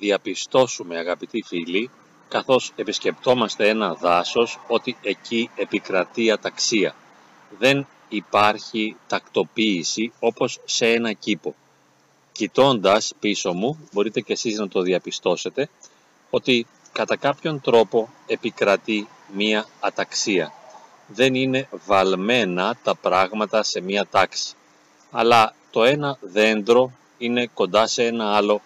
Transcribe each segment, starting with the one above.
μπορούμε να διαπιστώσουμε αγαπητοί φίλοι καθώς επισκεπτόμαστε ένα δάσος ότι εκεί επικρατεί αταξία. Δεν υπάρχει τακτοποίηση όπως σε ένα κήπο. Κοιτώντας πίσω μου, μπορείτε και εσείς να το διαπιστώσετε, ότι κατά κάποιον τρόπο επικρατεί μία αταξία. Δεν είναι βαλμένα τα πράγματα σε μία τάξη. Αλλά το ένα δέντρο είναι κοντά σε ένα άλλο,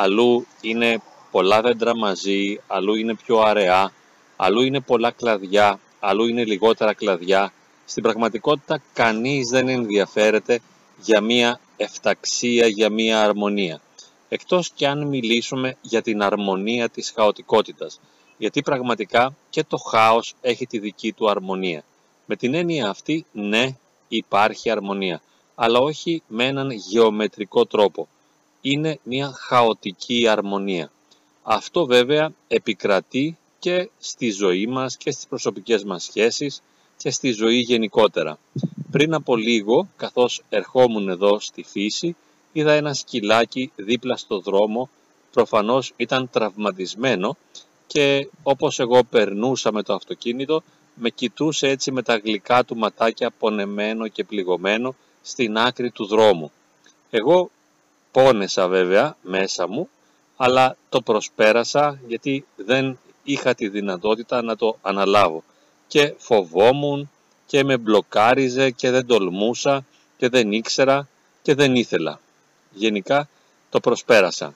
αλλού είναι πολλά δέντρα μαζί, αλλού είναι πιο αραιά, αλλού είναι πολλά κλαδιά, αλλού είναι λιγότερα κλαδιά. Στην πραγματικότητα κανείς δεν ενδιαφέρεται για μία εφταξία, για μία αρμονία. Εκτός και αν μιλήσουμε για την αρμονία της χαοτικότητας, γιατί πραγματικά και το χάος έχει τη δική του αρμονία. Με την έννοια αυτή, ναι, υπάρχει αρμονία, αλλά όχι με έναν γεωμετρικό τρόπο. Είναι μια χαοτική αρμονία. Αυτό βέβαια επικρατεί και στη ζωή μας και στις προσωπικές μας σχέσεις και στη ζωή γενικότερα. Πριν από λίγο, καθώς ερχόμουν εδώ στη φύση, είδα ένα σκυλάκι δίπλα στο δρόμο, προφανώς ήταν τραυματισμένο και όπως εγώ περνούσα με το αυτοκίνητο, με κοιτούσε έτσι με τα γλυκά του ματάκια πονεμένο και πληγωμένο στην άκρη του δρόμου. Εγώ πόνεσα βέβαια μέσα μου αλλά το προσπέρασα γιατί δεν είχα τη δυνατότητα να το αναλάβω και φοβόμουν και με μπλοκάριζε και δεν τολμούσα και δεν ήξερα και δεν ήθελα. Γενικά το προσπέρασα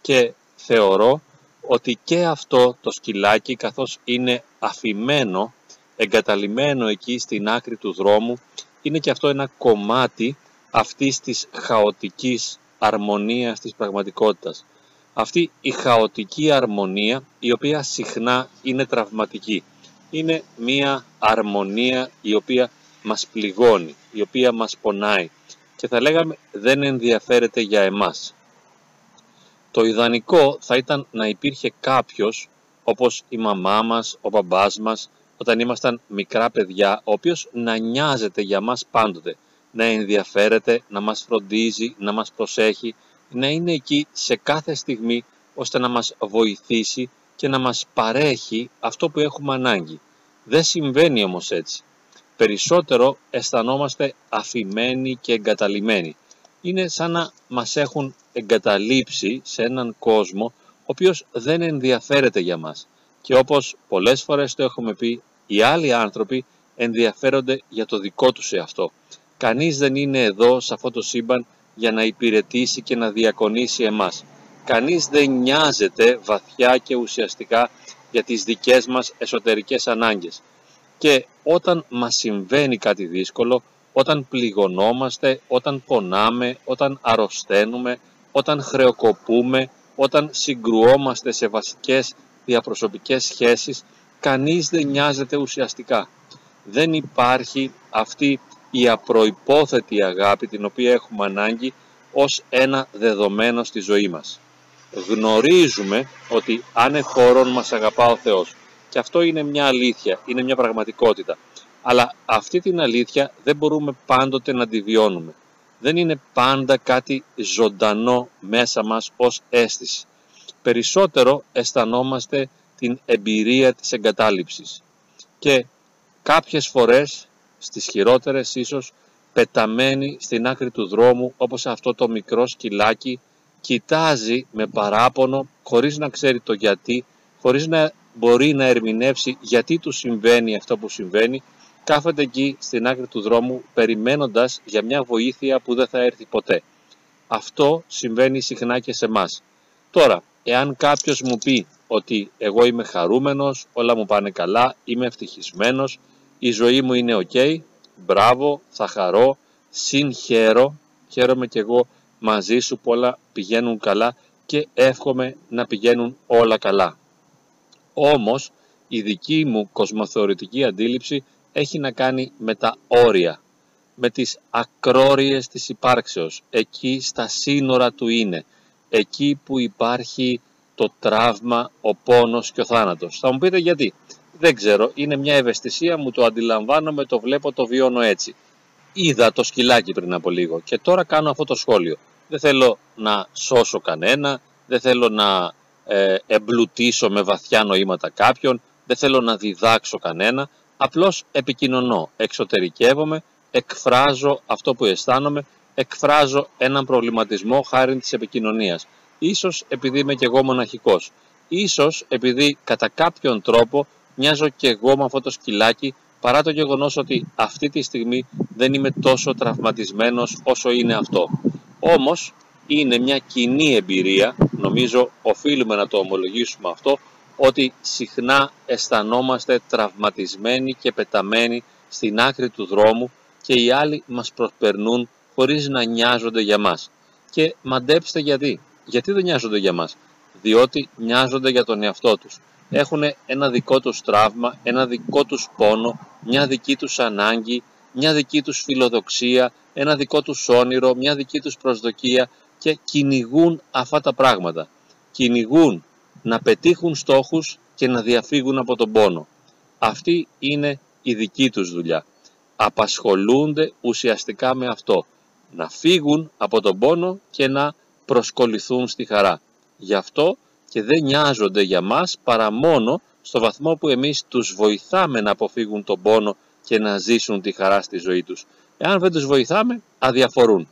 και θεωρώ ότι και αυτό το σκυλάκι καθώς είναι αφημένο, εγκαταλειμμένο εκεί στην άκρη του δρόμου, είναι και αυτό ένα κομμάτι αυτής της χαοτικής αρμονίας της πραγματικότητας αυτή η χαοτική αρμονία η οποία συχνά είναι τραυματική. Είναι μία αρμονία η οποία μας πληγώνει, η οποία μας πονάει και θα λέγαμε δεν ενδιαφέρεται για εμάς. Το ιδανικό θα ήταν να υπήρχε κάποιος όπως η μαμά μας, ο μπαμπάς μας, όταν ήμασταν μικρά παιδιά, ο οποίος να νοιάζεται για μας πάντοτε, να ενδιαφέρεται, να μας φροντίζει, να μας προσέχει, να είναι εκεί σε κάθε στιγμή ώστε να μας βοηθήσει και να μας παρέχει αυτό που έχουμε ανάγκη. Δεν συμβαίνει όμως έτσι. Περισσότερο αισθανόμαστε αφημένοι και εγκαταλειμμένοι. Είναι σαν να μας έχουν εγκαταλείψει σε έναν κόσμο ο οποίος δεν ενδιαφέρεται για μας. Και όπως πολλές φορές το έχουμε πει, οι άλλοι άνθρωποι ενδιαφέρονται για το δικό τους εαυτό. Κανείς δεν είναι εδώ σε αυτό το σύμπαν για να υπηρετήσει και να διακονήσει εμάς. Κανείς δεν νοιάζεται βαθιά και ουσιαστικά για τις δικές μας εσωτερικές ανάγκες. Και όταν μας συμβαίνει κάτι δύσκολο, όταν πληγωνόμαστε, όταν πονάμε, όταν αρρωσταίνουμε, όταν χρεοκοπούμε, όταν συγκρουόμαστε σε βασικές διαπροσωπικές σχέσεις, κανείς δεν νοιάζεται ουσιαστικά. Δεν υπάρχει αυτή η απροϋπόθετη αγάπη την οποία έχουμε ανάγκη ως ένα δεδομένο στη ζωή μας. Γνωρίζουμε ότι αν χώρον μας αγαπά ο Θεός και αυτό είναι μια αλήθεια, είναι μια πραγματικότητα. Αλλά αυτή την αλήθεια δεν μπορούμε πάντοτε να τη βιώνουμε. Δεν είναι πάντα κάτι ζωντανό μέσα μας ως αίσθηση. Περισσότερο αισθανόμαστε την εμπειρία της εγκατάλειψης. Και κάποιες φορές στις χειρότερες ίσως πεταμένη στην άκρη του δρόμου όπως αυτό το μικρό σκυλάκι κοιτάζει με παράπονο χωρίς να ξέρει το γιατί, χωρίς να μπορεί να ερμηνεύσει γιατί του συμβαίνει αυτό που συμβαίνει, κάθεται εκεί στην άκρη του δρόμου περιμένοντας για μια βοήθεια που δεν θα έρθει ποτέ. Αυτό συμβαίνει συχνά και σε μας. Τώρα, εάν κάποιος μου πει ότι εγώ είμαι χαρούμενος, όλα μου πάνε καλά, είμαι ευτυχισμένος, η ζωή μου είναι ok, μπράβο, θα χαρώ, συγχαίρω, χαίρομαι κι εγώ μαζί σου που όλα πηγαίνουν καλά και εύχομαι να πηγαίνουν όλα καλά. Όμως η δική μου κοσμοθεωρητική αντίληψη έχει να κάνει με τα όρια, με τις ακρόριες της υπάρξεως, εκεί στα σύνορα του είναι, εκεί που υπάρχει το τραύμα, ο πόνος και ο θάνατος. Θα μου πείτε γιατί. Δεν ξέρω, είναι μια ευαισθησία, μου το αντιλαμβάνομαι, το βλέπω, το βιώνω έτσι. Είδα το σκυλάκι πριν από λίγο και τώρα κάνω αυτό το σχόλιο. Δεν θέλω να σώσω κανένα, δεν θέλω να ε, εμπλουτίσω με βαθιά νοήματα κάποιον, δεν θέλω να διδάξω κανένα, απλώς επικοινωνώ, εξωτερικεύομαι, εκφράζω αυτό που αισθάνομαι, εκφράζω έναν προβληματισμό χάρη της επικοινωνίας. Ίσως επειδή είμαι και εγώ μοναχικός. Ίσως επειδή κατά κάποιον τρόπο μοιάζω και εγώ με αυτό το σκυλάκι παρά το γεγονός ότι αυτή τη στιγμή δεν είμαι τόσο τραυματισμένος όσο είναι αυτό. Όμως είναι μια κοινή εμπειρία, νομίζω οφείλουμε να το ομολογήσουμε αυτό, ότι συχνά αισθανόμαστε τραυματισμένοι και πεταμένοι στην άκρη του δρόμου και οι άλλοι μας προσπερνούν χωρίς να νοιάζονται για μας. Και μαντέψτε γιατί. Γιατί δεν νοιάζονται για μας. Διότι νοιάζονται για τον εαυτό τους. Έχουν ένα δικό τους τραύμα, ένα δικό τους πόνο, μια δική τους ανάγκη, μια δική τους φιλοδοξία, ένα δικό τους όνειρο, μια δική τους προσδοκία και κυνηγούν αυτά τα πράγματα. Κυνηγούν να πετύχουν στόχους και να διαφύγουν από τον πόνο. Αυτή είναι η δική τους δουλειά. Απασχολούνται ουσιαστικά με αυτό. Να φύγουν από τον πόνο και να προσκοληθούν στη χαρά. Γι' αυτό και δεν νοιάζονται για μας παρά μόνο στο βαθμό που εμείς τους βοηθάμε να αποφύγουν τον πόνο και να ζήσουν τη χαρά στη ζωή τους. Εάν δεν τους βοηθάμε, αδιαφορούν.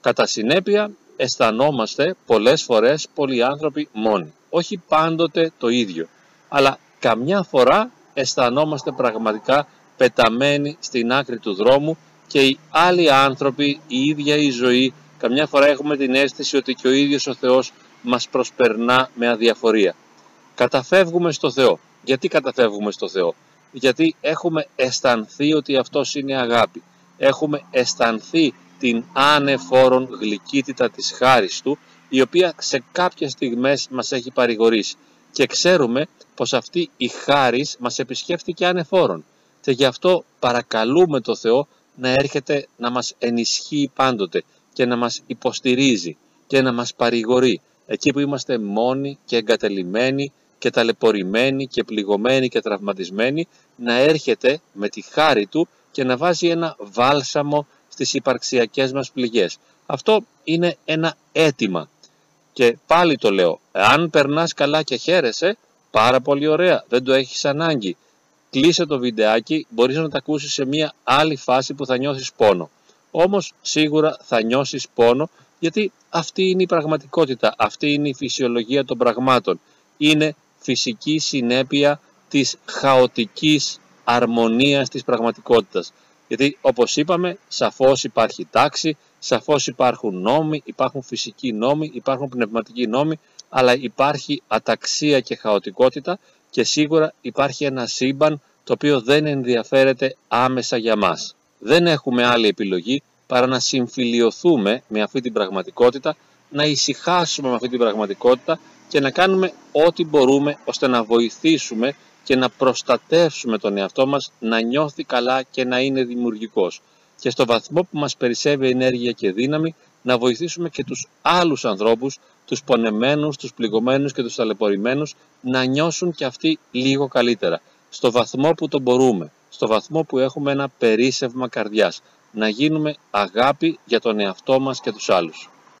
Κατά συνέπεια, αισθανόμαστε πολλές φορές πολλοί άνθρωποι μόνοι. Όχι πάντοτε το ίδιο, αλλά καμιά φορά αισθανόμαστε πραγματικά πεταμένοι στην άκρη του δρόμου και οι άλλοι άνθρωποι, η ίδια η ζωή, καμιά φορά έχουμε την αίσθηση ότι και ο ίδιος ο Θεός μας προσπερνά με αδιαφορία. Καταφεύγουμε στο Θεό. Γιατί καταφεύγουμε στο Θεό; Γιατί έχουμε αισθανθεί ότι Αυτός είναι αγάπη. Έχουμε αισθανθεί την ανεφόρον γλυκύτητα της χάρης Του, η οποία σε κάποιες στιγμές μας έχει παρηγορήσει. Και ξέρουμε πως αυτή η χάρις μας επισκέφτηκε ανεφόρον. Και γι' αυτό παρακαλούμε το Θεό να έρχεται να μας ενισχύει πάντοτε και να μας υποστηρίζει και να μας παρηγορεί εκεί που είμαστε μόνοι και εγκατελειμμένοι και ταλαιπωρημένοι και πληγωμένοι και τραυματισμένοι να έρχεται με τη χάρη του και να βάζει ένα βάλσαμο στις υπαρξιακές μας πληγές. Αυτό είναι ένα αίτημα. Και πάλι το λέω, αν περνάς καλά και χαίρεσαι, πάρα πολύ ωραία, δεν το έχεις ανάγκη. Κλείσε το βιντεάκι, μπορείς να το ακούσεις σε μια άλλη φάση που θα νιώσεις πόνο. Όμως σίγουρα θα νιώσεις πόνο γιατί αυτή είναι η πραγματικότητα, αυτή είναι η φυσιολογία των πραγμάτων. Είναι φυσική συνέπεια της χαοτικής αρμονίας της πραγματικότητας. Γιατί όπως είπαμε, σαφώς υπάρχει τάξη, σαφώς υπάρχουν νόμοι, υπάρχουν φυσικοί νόμοι, υπάρχουν πνευματικοί νόμοι, αλλά υπάρχει αταξία και χαοτικότητα και σίγουρα υπάρχει ένα σύμπαν το οποίο δεν ενδιαφέρεται άμεσα για μας. Δεν έχουμε άλλη επιλογή παρά να συμφιλιωθούμε με αυτή την πραγματικότητα, να ησυχάσουμε με αυτή την πραγματικότητα και να κάνουμε ό,τι μπορούμε ώστε να βοηθήσουμε και να προστατεύσουμε τον εαυτό μας να νιώθει καλά και να είναι δημιουργικός. Και στο βαθμό που μας περισσεύει ενέργεια και δύναμη να βοηθήσουμε και τους άλλους ανθρώπους, τους πονεμένους, τους πληγωμένους και τους ταλαιπωρημένους να νιώσουν και αυτοί λίγο καλύτερα. Στο βαθμό που το μπορούμε, στο βαθμό που έχουμε ένα περίσευμα καρδιάς, να γίνουμε αγάπη για τον εαυτό μας και τους άλλους.